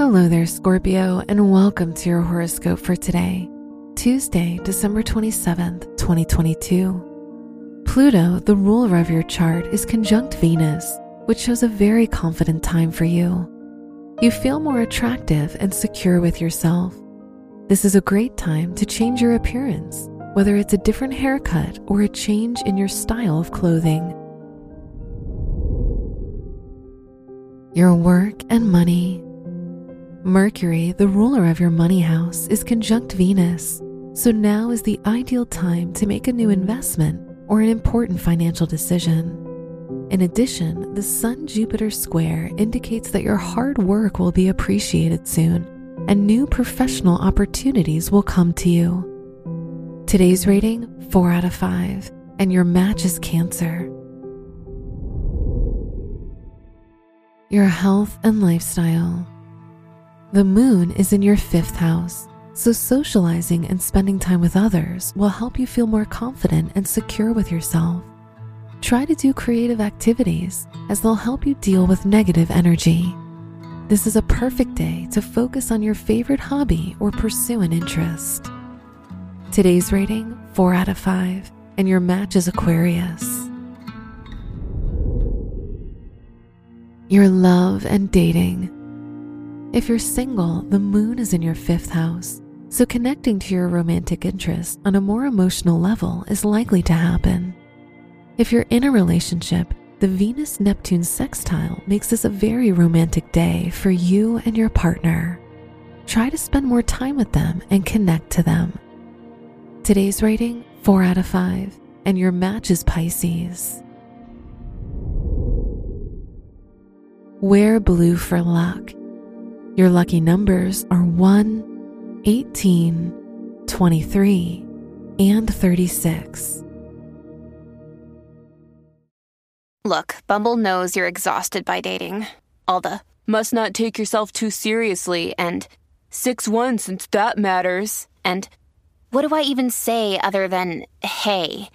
Hello there, Scorpio, and welcome to your horoscope for today, Tuesday, December 27th, 2022. Pluto, the ruler of your chart, is conjunct Venus, which shows a very confident time for you. You feel more attractive and secure with yourself. This is a great time to change your appearance, whether it's a different haircut or a change in your style of clothing. Your work and money. Mercury, the ruler of your money house, is conjunct Venus, so now is the ideal time to make a new investment or an important financial decision. In addition, the Sun Jupiter square indicates that your hard work will be appreciated soon and new professional opportunities will come to you. Today's rating 4 out of 5, and your match is Cancer. Your health and lifestyle. The moon is in your fifth house, so socializing and spending time with others will help you feel more confident and secure with yourself. Try to do creative activities as they'll help you deal with negative energy. This is a perfect day to focus on your favorite hobby or pursue an interest. Today's rating 4 out of 5, and your match is Aquarius. Your love and dating. If you're single, the moon is in your fifth house, so connecting to your romantic interest on a more emotional level is likely to happen. If you're in a relationship, the Venus Neptune sextile makes this a very romantic day for you and your partner. Try to spend more time with them and connect to them. Today's rating 4 out of 5, and your match is Pisces. Wear blue for luck. Your lucky numbers are 1, 18, 23, and 36. Look, Bumble knows you're exhausted by dating. All the must not take yourself too seriously and 6 1 since that matters. And what do I even say other than hey?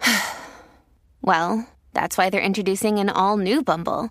well, that's why they're introducing an all new Bumble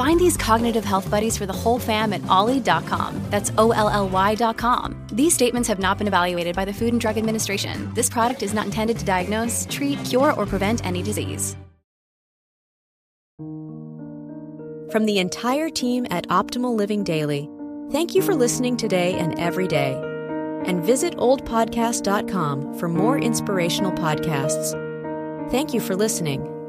Find these cognitive health buddies for the whole fam at olly.com. That's O L L Y.com. These statements have not been evaluated by the Food and Drug Administration. This product is not intended to diagnose, treat, cure, or prevent any disease. From the entire team at Optimal Living Daily, thank you for listening today and every day. And visit oldpodcast.com for more inspirational podcasts. Thank you for listening.